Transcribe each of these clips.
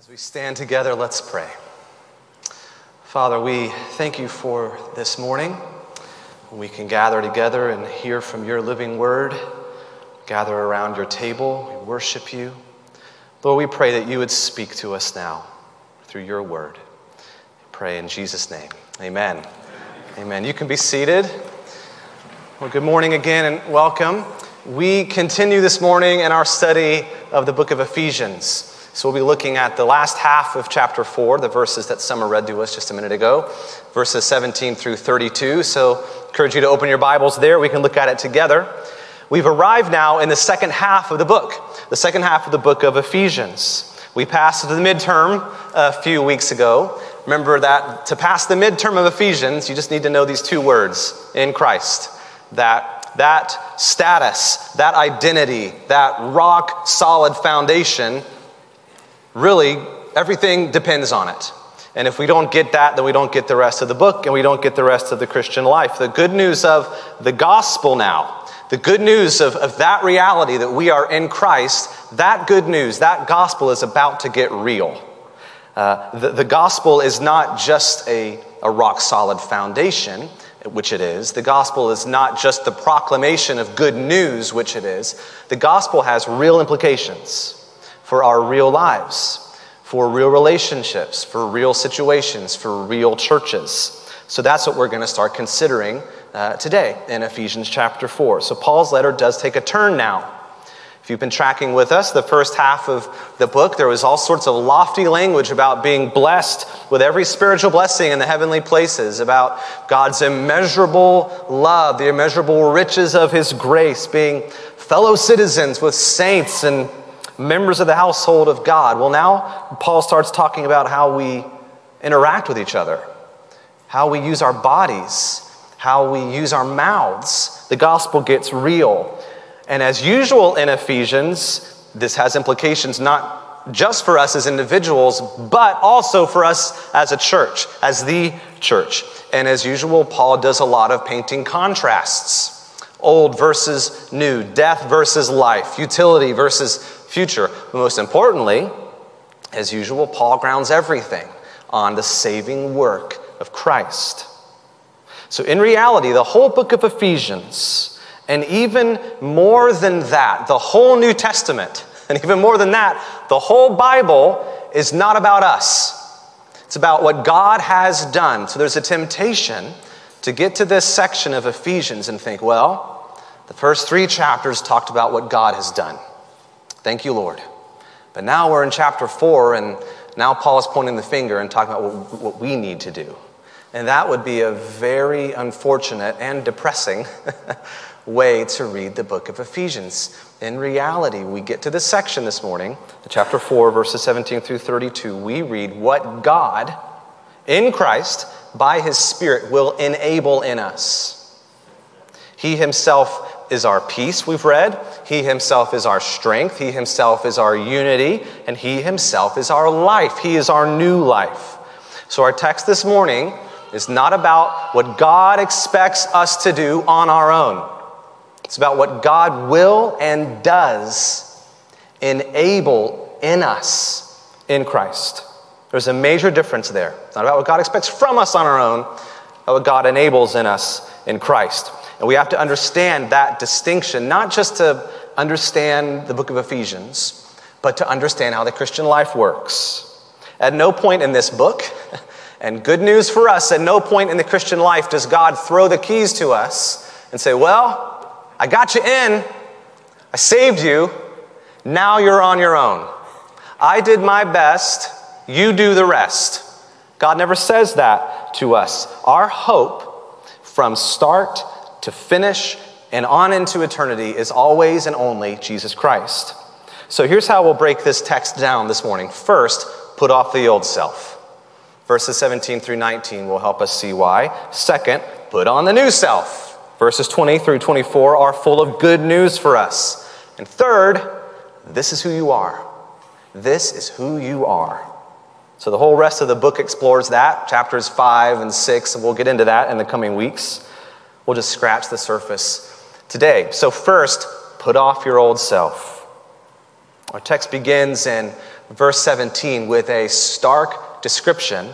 As we stand together, let's pray. Father, we thank you for this morning. We can gather together and hear from your living word, gather around your table, we worship you. Lord, we pray that you would speak to us now through your word. We pray in Jesus' name. Amen. Amen. Amen. You can be seated. Well, good morning again and welcome. We continue this morning in our study of the book of Ephesians. So we'll be looking at the last half of chapter 4, the verses that Summer read to us just a minute ago, verses 17 through 32. So I encourage you to open your Bibles there. We can look at it together. We've arrived now in the second half of the book, the second half of the book of Ephesians. We passed the midterm a few weeks ago. Remember that to pass the midterm of Ephesians, you just need to know these two words in Christ. That that status, that identity, that rock solid foundation, really everything depends on it. And if we don't get that, then we don't get the rest of the book and we don't get the rest of the Christian life. The good news of the gospel now, the good news of, of that reality that we are in Christ, that good news, that gospel is about to get real. Uh, the, the gospel is not just a, a rock solid foundation, which it is. The gospel is not just the proclamation of good news, which it is. The gospel has real implications for our real lives, for real relationships, for real situations, for real churches. So that's what we're going to start considering uh, today in Ephesians chapter 4. So Paul's letter does take a turn now. If you've been tracking with us, the first half of the book, there was all sorts of lofty language about being blessed with every spiritual blessing in the heavenly places, about God's immeasurable love, the immeasurable riches of His grace, being fellow citizens with saints and members of the household of God. Well, now Paul starts talking about how we interact with each other, how we use our bodies, how we use our mouths. The gospel gets real. And as usual in Ephesians, this has implications not just for us as individuals, but also for us as a church, as the church. And as usual, Paul does a lot of painting contrasts old versus new, death versus life, futility versus future. But most importantly, as usual, Paul grounds everything on the saving work of Christ. So, in reality, the whole book of Ephesians and even more than that, the whole New Testament, and even more than that, the whole Bible is not about us. It's about what God has done. So there's a temptation to get to this section of Ephesians and think, well, the first three chapters talked about what God has done. Thank you, Lord. But now we're in chapter four, and now Paul is pointing the finger and talking about what, we need to do. And that would be a very unfortunate and depressing way to read the book of Ephesians. In reality, we get to this section this morning, chapter 4, verses 17 through 32. We read what God in Christ by his Spirit will enable in us. He himself is our peace, we've read. He himself is our strength. He himself is our unity. And he himself is our life. He is our new life. So, our text this morning is not about what God expects us to do on our own. It's about what God will and does enable in us in Christ. There's a major difference there. It's not about what God expects from us on our own, but what God enables in us in Christ. And we have to understand that distinction, not just to understand the book of Ephesians, but to understand how the Christian life works. At no point in this book, and good news for us, at no point in the Christian life does God throw the keys to us and say, Well, I got you in, I saved you, now you're on your own. I did my best, you do the rest. God never says that to us. Our hope from start to finish and on into eternity is always and only Jesus Christ. So here's how we'll break this text down this morning. First, put off the old self. Verses 17 through 19 will help us see why. Second, put on the new self. Verses 20 through 24 are full of good news for us. And third, this is who you are. This is who you are. So the whole rest of the book explores that, chapters 5 and 6, and we'll get into that in the coming weeks. We'll just scratch the surface today. So, first, put off your old self. Our text begins in verse 17 with a stark description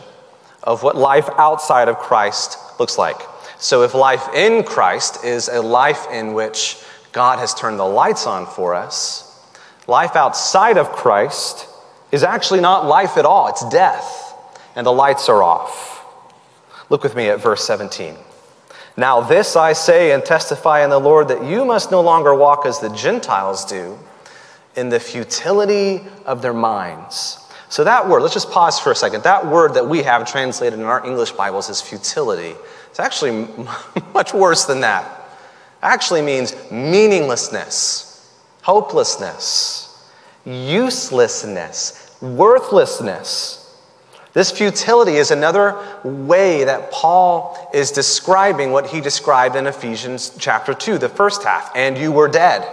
of what life outside of Christ looks like. So, if life in Christ is a life in which God has turned the lights on for us, life outside of Christ is actually not life at all, it's death, and the lights are off. Look with me at verse 17. Now, this I say and testify in the Lord that you must no longer walk as the Gentiles do in the futility of their minds. So, that word, let's just pause for a second. That word that we have translated in our English Bibles is futility. It's actually much worse than that. It actually means meaninglessness, hopelessness, uselessness, worthlessness. This futility is another way that Paul is describing what he described in Ephesians chapter 2, the first half, and you were dead.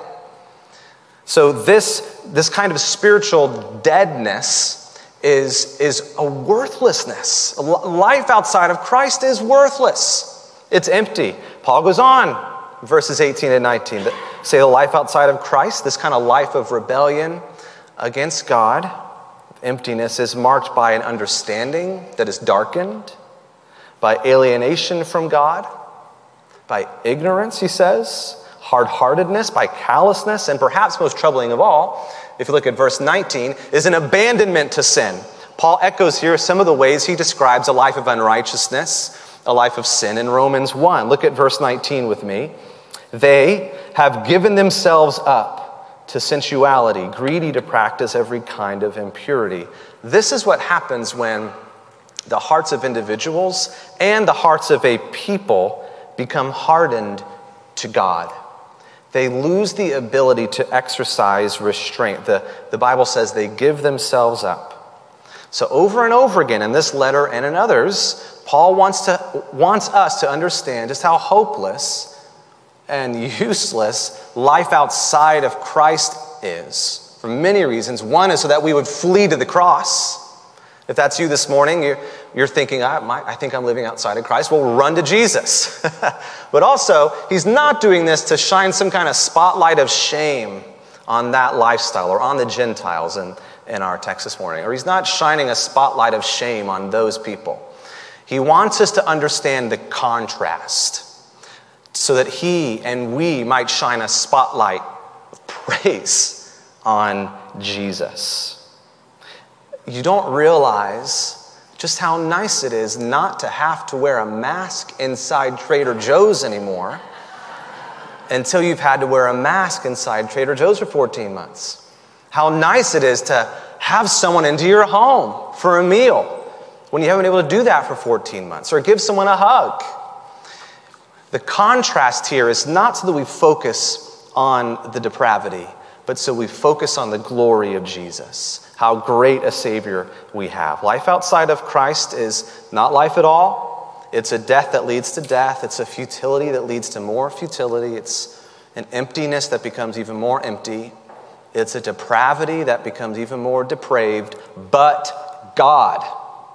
So, this, this kind of spiritual deadness is, is a worthlessness. Life outside of Christ is worthless, it's empty. Paul goes on, verses 18 and 19, that say the life outside of Christ, this kind of life of rebellion against God emptiness is marked by an understanding that is darkened, by alienation from God, by ignorance, he says, hard heartedness, by callousness, and perhaps most troubling of all, if you look at verse 19, is an abandonment to sin. Paul echoes here some of the ways he describes a life of unrighteousness, a life of sin in Romans 1. Look at verse 19 with me. They have given themselves up to sensuality, greedy to practice every kind of impurity. This is what happens when the hearts of individuals and the hearts of a people become hardened to God. They lose the ability to exercise restraint. The, the Bible says they give themselves up. So, over and over again in this letter and in others, Paul wants, to, wants us to understand just how hopeless and useless life outside of Christ is for many reasons. One is so that we would flee to the cross. If that's you this morning, you're, you're thinking, I, I think I'm living outside of Christ. Well, run to Jesus. but also, he's not doing this to shine some kind of spotlight of shame on that lifestyle or on the Gentiles in, in our text this morning. Or he's not shining a spotlight of shame on those people. He wants us to understand the contrast so that he and we might shine a spotlight of praise on Jesus. You don't realize just how nice it is not to have to wear a mask inside Trader Joe's anymore until you've had to wear a mask inside Trader Joe's for 14 months. How nice it is to have someone into your home for a meal when you haven't been able to do that for 14 months, or give someone a hug the contrast here is not so that we focus on the depravity, but so we focus on the glory of Jesus. How great a Savior we have. Life outside of Christ is not life at all. It's a death that leads to death. It's a futility that leads to more futility. It's an emptiness that becomes even more empty. It's a depravity that becomes even more depraved. But God.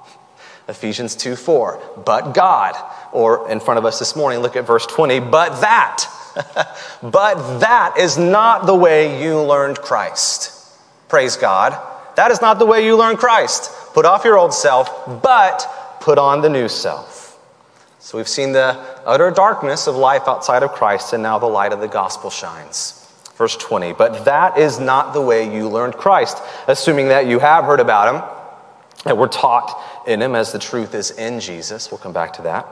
Ephesians 2 4. But God or in front of us this morning, look at verse 20. But that, but that is not the way you learned Christ. Praise God. That is not the way you learned Christ. Put off your old self, but put on the new self. So we've seen the utter darkness of life outside of Christ, and now the light of the gospel shines. Verse 20, but that is not the way you learned Christ, assuming that you have heard about him and were taught in him as the truth is in Jesus. We'll come back to that.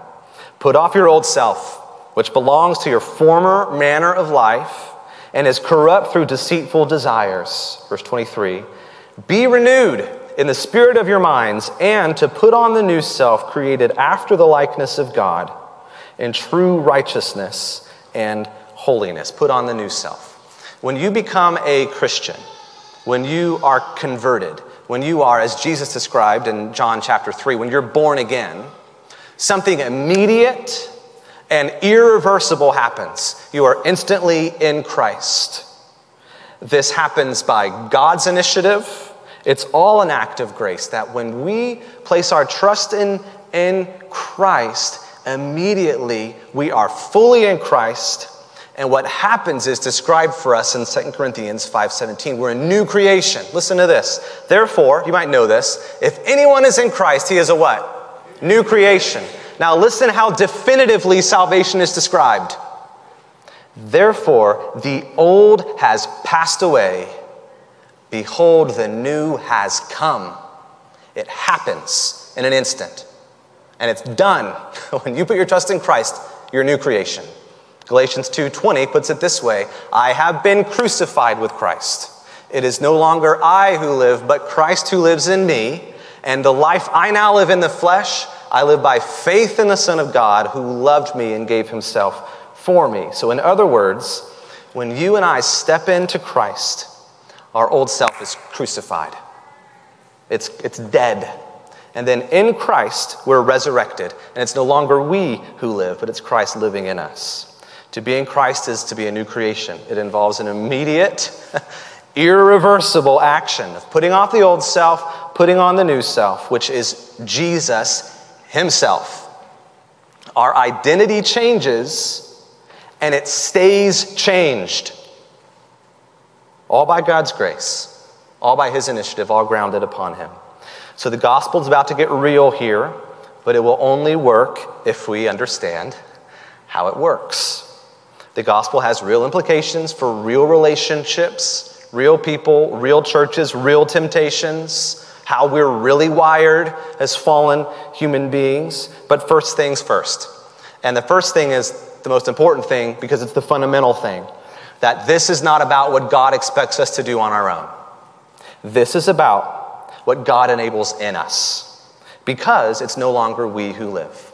Put off your old self, which belongs to your former manner of life and is corrupt through deceitful desires. Verse 23 Be renewed in the spirit of your minds, and to put on the new self created after the likeness of God in true righteousness and holiness. Put on the new self. When you become a Christian, when you are converted, when you are, as Jesus described in John chapter 3, when you're born again, Something immediate and irreversible happens. You are instantly in Christ. This happens by God's initiative. It's all an act of grace that when we place our trust in, in Christ, immediately we are fully in Christ And what happens is described for us in 2 Corinthians 5:17. We're a new creation. Listen to this. Therefore, you might know this, if anyone is in Christ, he is a what? New creation. Now listen how definitively salvation is described. Therefore, the old has passed away. Behold, the new has come. It happens in an instant. And it's done. when you put your trust in Christ, you're a new creation. Galatians 2:20 puts it this way, I have been crucified with Christ. It is no longer I who live, but Christ who lives in me, and the life I now live in the flesh, I live by faith in the Son of God who loved me and gave himself for me. So in other words, when you and I step into Christ, our old self is crucified. It's, it's dead. And then in Christ, we're resurrected. And it's no longer we who live, but it's Christ living in us. To be in Christ is to be a new creation. It involves an immediate, irreversible action of putting off the old self, putting on the new self, which is Jesus Himself. Our identity changes and it stays changed. All by God's grace, all by His initiative, all grounded upon Him. So the gospel is about to get real here, but it will only work if we understand how it works. The gospel has real implications for real relationships, real people, real churches, real temptations, how we're really wired as fallen human beings. But first things first. And the first thing is the most important thing because it's the fundamental thing that this is not about what God expects us to do on our own. This is about what God enables in us because it's no longer we who live,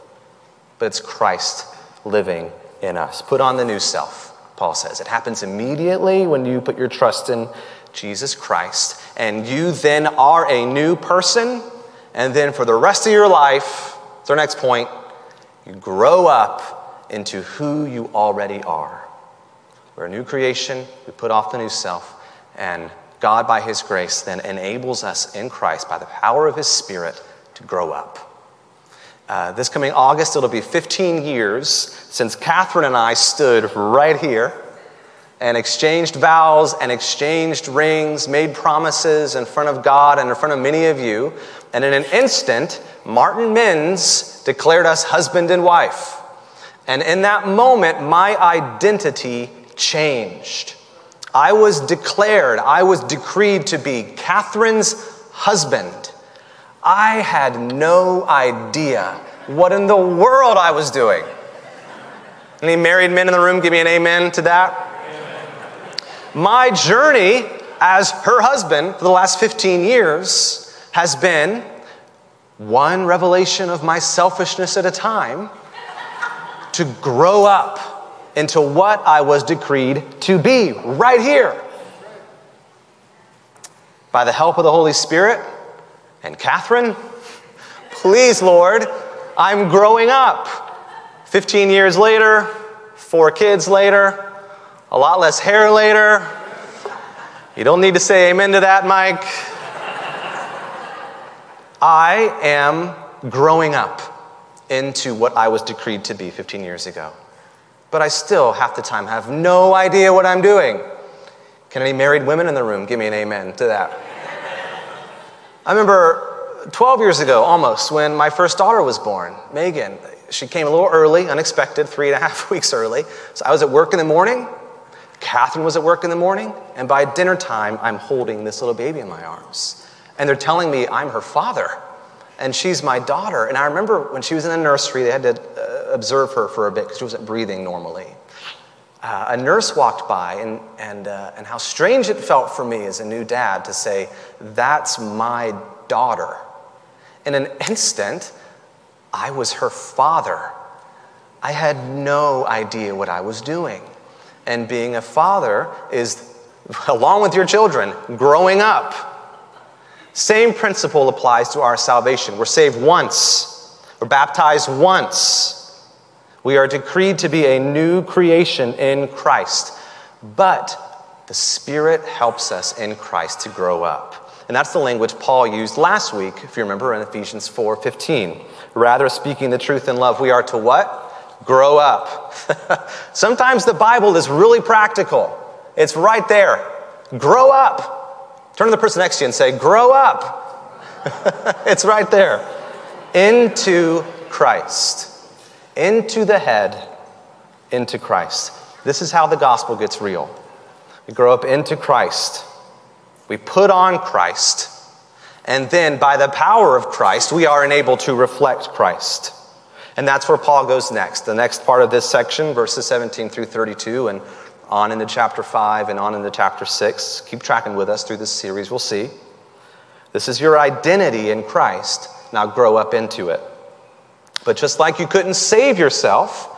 but it's Christ living in us. Put on the new self, Paul says. It happens immediately when you put your trust in Jesus Christ, and you then are a new person, and then for the rest of your life, it's our next point, you grow up into who you already are. We're a new creation, we put off the new self, and God, by His grace, then enables us in Christ, by the power of His Spirit, to grow up. Uh, this coming August, it'll be 15 years since Catherine and I stood right here and exchanged vows and exchanged rings, made promises in front of God and in front of many of you. And in an instant, Martin Mins declared us husband and wife. And in that moment, my identity changed. I was declared, I was decreed to be Catherine's husband. I had no idea what in the world I was doing. Any married men in the room give me an amen to that? My journey as her husband for the last 15 years has been one revelation of my selfishness at a time to grow up into what I was decreed to be right here. By the help of the Holy Spirit, and Catherine, please, Lord, I'm growing up. 15 years later, four kids later, a lot less hair later. You don't need to say amen to that, Mike. I am growing up into what I was decreed to be 15 years ago. But I still, half the time, have no idea what I'm doing. Can any married women in the room give me an amen to that? I remember 12 years ago, almost, when my first daughter was born, Megan. She came a little early, unexpected, three and a half weeks early. So I was at work in the morning. Catherine was at work in the morning. And by dinner time, I'm holding this little baby in my arms. And they're telling me I'm her father and she's my daughter. And I remember when she was in the nursery, they had to uh, observe her for a bit because she wasn't breathing normally. Uh, a nurse walked by, and, and, uh, and how strange it felt for me as a new dad to say, That's my daughter. In an instant, I was her father. I had no idea what I was doing. And being a father is, along with your children, growing up. Same principle applies to our salvation. We're saved once, we're baptized once. We are decreed to be a new creation in Christ. But the Spirit helps us in Christ to grow up. And that's the language Paul used last week, if you remember, in Ephesians 4 15. Rather, speaking the truth in love, we are to what? grow up. Sometimes the Bible is really practical. It's right there. Grow up. Turn to the person next to you and say, Grow up. it's right there. Into Christ. Into the head, into Christ. This is how the gospel gets real. We grow up into Christ. We put on Christ. And then, by the power of Christ, we are enabled to reflect Christ. And that's where Paul goes next. The next part of this section, verses 17 through 32, and on into chapter 5 and on into chapter 6. Keep tracking with us through this series, we'll see. This is your identity in Christ. Now grow up into it. But just like you couldn't save yourself,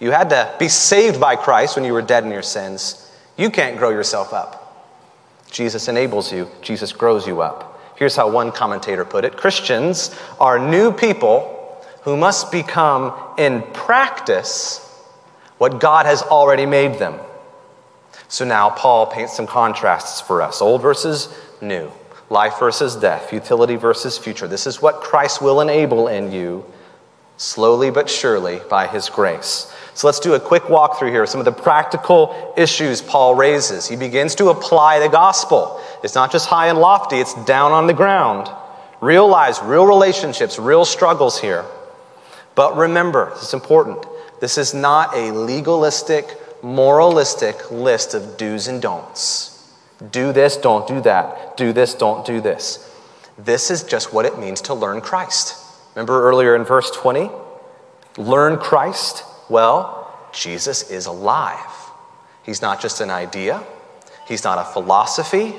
you had to be saved by Christ when you were dead in your sins. You can't grow yourself up. Jesus enables you, Jesus grows you up. Here's how one commentator put it Christians are new people who must become in practice what God has already made them. So now Paul paints some contrasts for us old versus new, life versus death, futility versus future. This is what Christ will enable in you slowly but surely by his grace. So let's do a quick walk through here. Some of the practical issues Paul raises. He begins to apply the gospel. It's not just high and lofty, it's down on the ground. Real lives, real relationships, real struggles here. But remember, this is important. This is not a legalistic, moralistic list of do's and don'ts. Do this, don't do that. Do this, don't do this. This is just what it means to learn Christ. Remember earlier in verse 20? Learn Christ. Well, Jesus is alive. He's not just an idea, He's not a philosophy,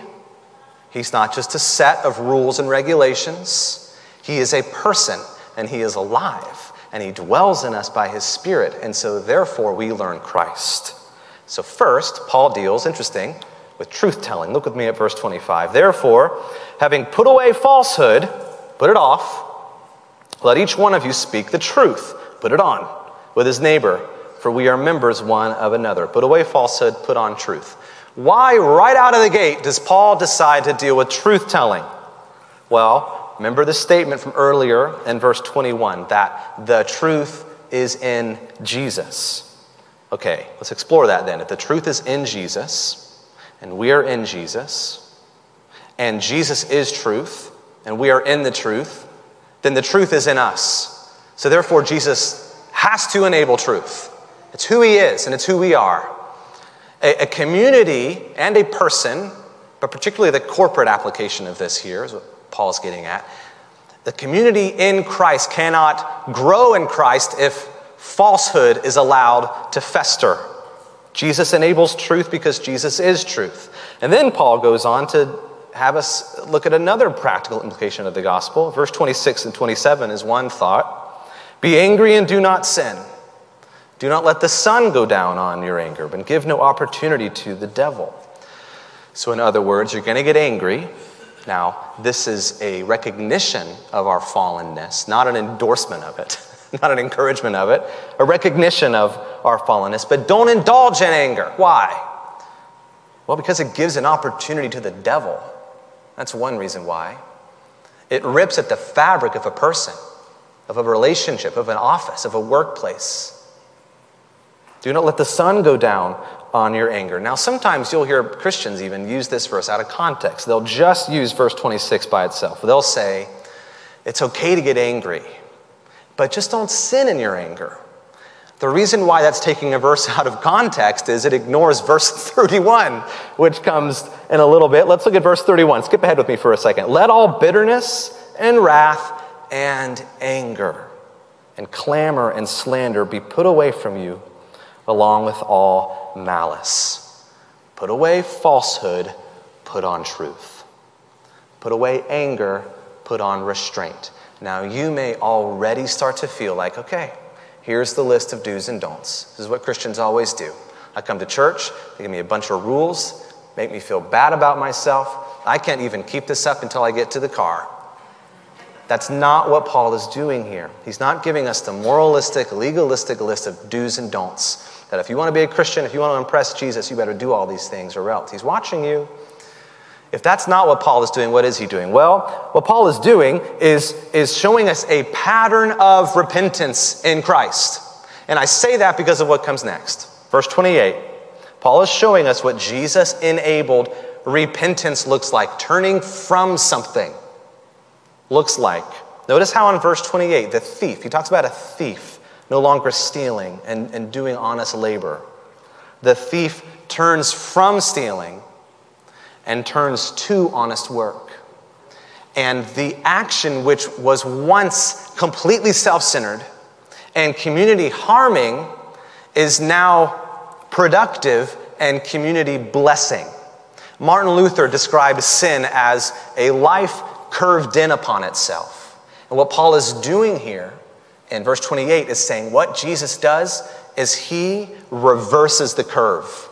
He's not just a set of rules and regulations. He is a person and He is alive and He dwells in us by His Spirit. And so, therefore, we learn Christ. So, first, Paul deals, interesting, with truth telling. Look with me at verse 25. Therefore, having put away falsehood, put it off, let each one of you speak the truth, put it on with his neighbor, for we are members one of another. Put away falsehood, put on truth. Why, right out of the gate, does Paul decide to deal with truth telling? Well, remember the statement from earlier in verse 21 that the truth is in Jesus. Okay, let's explore that then. If the truth is in Jesus, and we are in Jesus, and Jesus is truth, and we are in the truth, then the truth is in us. So therefore, Jesus has to enable truth. It's who he is and it's who we are. A, a, community and a person, but particularly the corporate application of this here is what Paul's getting at. The community in Christ cannot grow in Christ if falsehood is allowed to fester. Jesus enables truth because Jesus is truth. And then Paul goes on to have us look at another practical implication of the gospel. Verse 26 and 27 is one thought. Be angry and do not sin. Do not let the sun go down on your anger, but give no opportunity to the devil. So, in other words, you're going to get angry. Now, this is a recognition of our fallenness, not an endorsement of it, not an encouragement of it, a recognition of our fallenness. But don't indulge in anger. Why? Well, because it gives an opportunity to the devil. That's one reason why. It rips at the fabric of a person of a relationship, of an office, of a workplace. Do not let the sun go down on your anger. Now, sometimes you'll hear Christians even use this verse out of context. They'll just use verse 26 by itself. They'll say, it's okay to get angry, but just don't sin in your anger. The reason why that's taking a verse out of context is it ignores verse 31, which comes in a little bit. Let's look at verse 31. Skip ahead with me for a second. Let all bitterness and wrath and anger and clamor and slander be put away from you, along with all malice. Put away falsehood, put on truth. Put away anger, put on restraint. Now, you may already start to feel like, okay, here's the list of do's and don'ts. This is what Christians always do. I come to church, they give me a bunch of rules, make me feel bad about myself. I can't even keep this up until I get to the car. That's not what Paul is doing here. He's not giving us the moralistic, legalistic list of do's and don'ts. That if you want to be a Christian, if you want to impress Jesus, you better do all these things or else. He's watching you. If that's not what Paul is doing, what is he doing? Well, what Paul is doing is, is showing us a pattern of repentance in Christ. And I say that because of what comes next. Verse 28. Paul is showing us what Jesus enabled repentance looks like, turning from something looks like. Notice how in verse 28, the thief, he talks about a thief no longer stealing and, and doing honest labor. The thief turns from stealing and turns to honest work. And the action, which was once completely self centered and community harming, is now productive and community blessing. Martin Luther described sin as a life curved in upon itself. And what Paul is doing here in verse 28 is saying what Jesus does is he reverses the curve.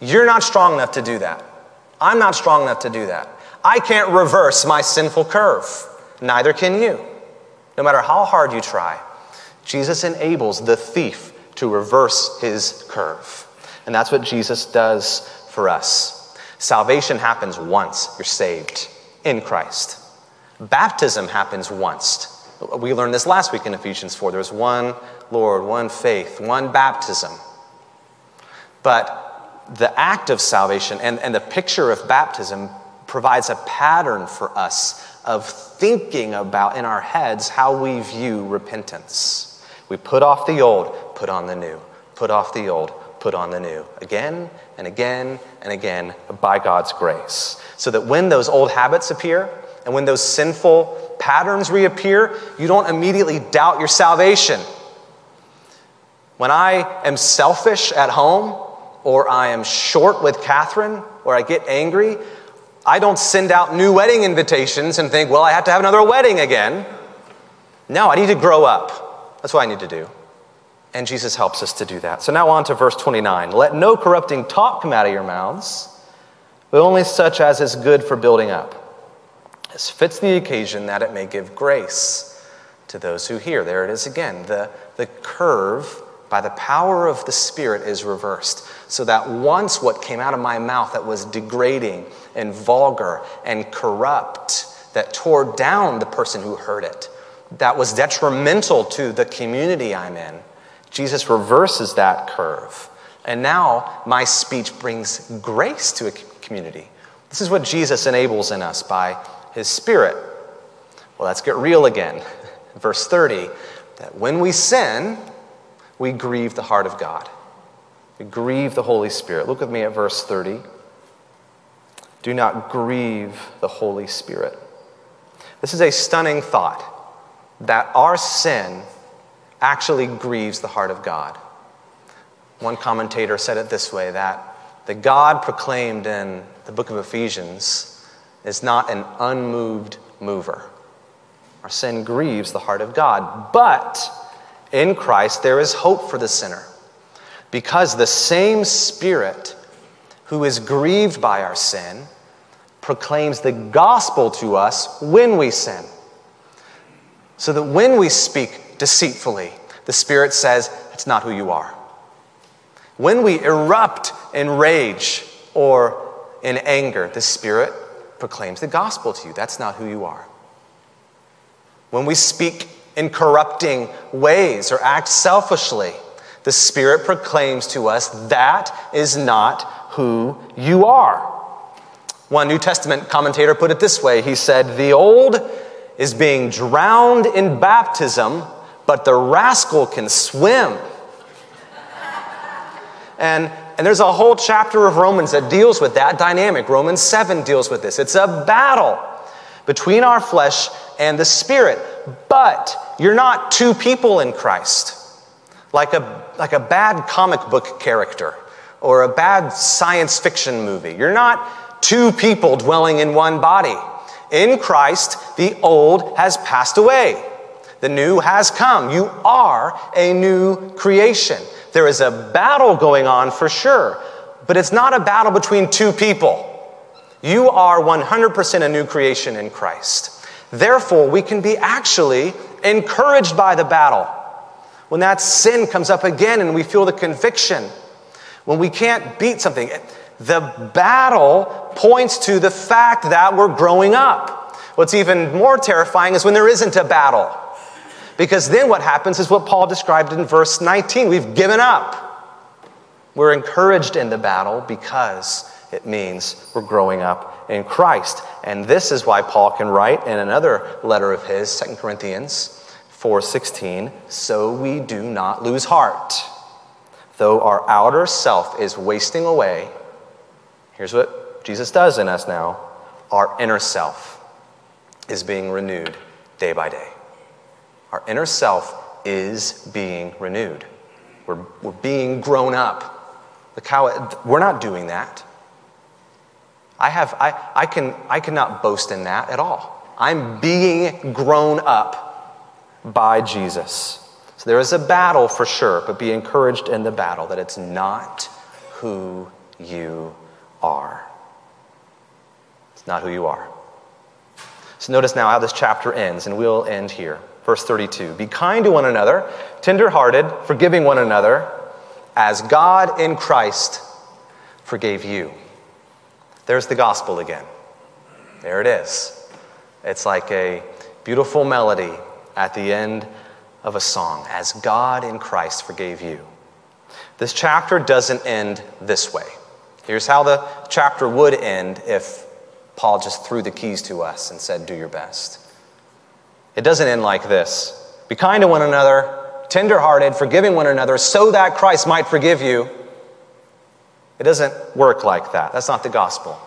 You're not strong enough to do that. I'm not strong enough to do that. I can't reverse my sinful curve. Neither can you. No matter how hard you try, Jesus enables the thief to reverse his curve. And that's what Jesus does for us. Salvation happens once, you're saved in Christ. Baptism happens once. We learned this last week in Ephesians 4. There's one Lord, one faith, one baptism. But the act of salvation and, and the picture of baptism provides a pattern for us of thinking about in our heads how we view repentance. We put off the old, put on the new. Put off the old, put on the new. Again and again and again by God's grace. So that when those old habits appear and when those sinful patterns reappear, you don't immediately doubt your salvation. When I am selfish at home, or I am short with Catherine, or I get angry, I don't send out new wedding invitations and think, well, I have to have another wedding again. No, I need to grow up. That's what I need to do. And Jesus helps us to do that. So now on to verse 29. Let no corrupting talk come out of your mouths, but only such as is good for building up, as fits the occasion that it may give grace to those who hear. There it is again. The, the curve by the power of the Spirit is reversed. So that once what came out of my mouth that was degrading and vulgar and corrupt, that tore down the person who heard it, that was detrimental to the community I'm in, Jesus reverses that curve. And now my speech brings grace to a community. This is what Jesus enables in us by his Spirit. Well, let's get real again. Verse 30 that when we sin, we grieve the heart of God. Grieve the Holy Spirit. Look with me at verse 30. Do not grieve the Holy Spirit. This is a stunning thought that our sin actually grieves the heart of God. One commentator said it this way that the God proclaimed in the book of Ephesians is not an unmoved mover. Our sin grieves the heart of God, but in Christ, there is hope for the sinner because the same Spirit who is grieved by our sin proclaims the gospel to us when we sin. So that when we speak deceitfully, the Spirit says, It's not who you are. When we erupt in rage or in anger, the Spirit proclaims the gospel to you. That's not who you are. When we speak in corrupting ways or act selfishly, the Spirit proclaims to us that is not who you are. One New Testament commentator put it this way He said, The old is being drowned in baptism, but the rascal can swim. And, and there's a whole chapter of Romans that deals with that dynamic. Romans 7 deals with this. It's a battle between our flesh and the Spirit. But you're not two people in Christ, like a, like a bad comic book character or a bad science fiction movie. You're not two people dwelling in one body. In Christ, the old has passed away. The new has come. You are a new creation. There is a battle going on for sure, but it's not a battle between two people. You are 100% a new creation in Christ. Therefore, we can be actually encouraged by the battle. When that sin comes up again and we feel the conviction, when we can't beat something, the battle points to the fact that we're growing up. What's even more terrifying is when there isn't a battle. Because then what happens is what Paul described in verse 19 we've given up. We're encouraged in the battle because it means we're growing up in Christ. And this is why Paul can write in another letter of his, 2 Corinthians 4:16, so we do not lose heart. Though our outer self is wasting away, here's what Jesus does in us now. Our inner self is being renewed day by day. Our inner self is being renewed. We're, we're being grown up. Look how we're not doing that. I, have, I, I, can, I cannot boast in that at all. I'm being grown up by Jesus. So there is a battle for sure, but be encouraged in the battle that it's not who you are. It's not who you are. So notice now how this chapter ends, and we'll end here. Verse 32 Be kind to one another, tenderhearted, forgiving one another, as God in Christ forgave you. There's the gospel again. There it is. It's like a beautiful melody at the end of a song, as God in Christ forgave you. This chapter doesn't end this way. Here's how the chapter would end if Paul just threw the keys to us and said, Do your best. It doesn't end like this Be kind to one another, tenderhearted, forgiving one another, so that Christ might forgive you. It doesn't work like that. That's not the gospel.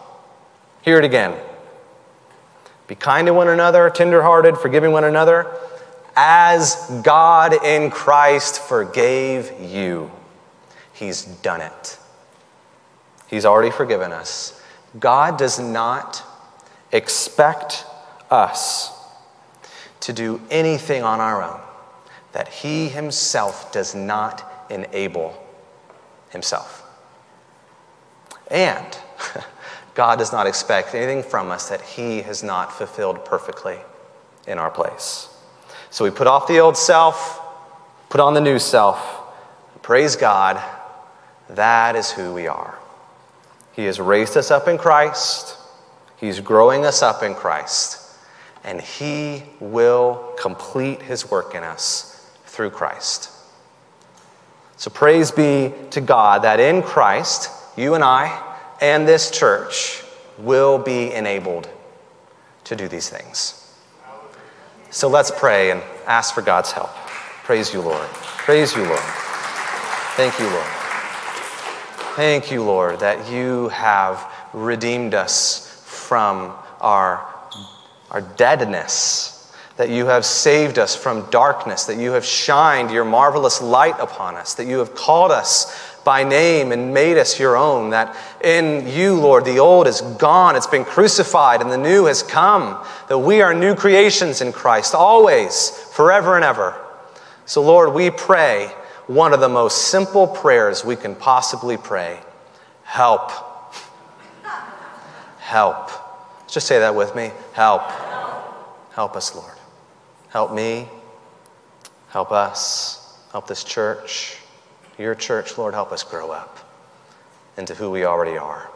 Hear it again. Be kind to one another, tenderhearted, forgiving one another, as God in Christ forgave you. He's done it. He's already forgiven us. God does not expect us to do anything on our own that He Himself does not enable Himself. And God does not expect anything from us that He has not fulfilled perfectly in our place. So we put off the old self, put on the new self. Praise God, that is who we are. He has raised us up in Christ, He's growing us up in Christ, and He will complete His work in us through Christ. So praise be to God that in Christ, you and I and this church will be enabled to do these things. So let's pray and ask for God's help. Praise you, Lord. Praise you, Lord. Thank you, Lord. Thank you, Lord, that you have redeemed us from our, our deadness that you have saved us from darkness, that you have shined your marvelous light upon us, that you have called us by name and made us your own. That in you, Lord, the old is gone, it's been crucified, and the new has come. That we are new creations in Christ, always, forever and ever. So, Lord, we pray one of the most simple prayers we can possibly pray help. Help. Just say that with me. Help. Help us, Lord. Help me. Help us. Help this church. Your church, Lord, help us grow up into who we already are.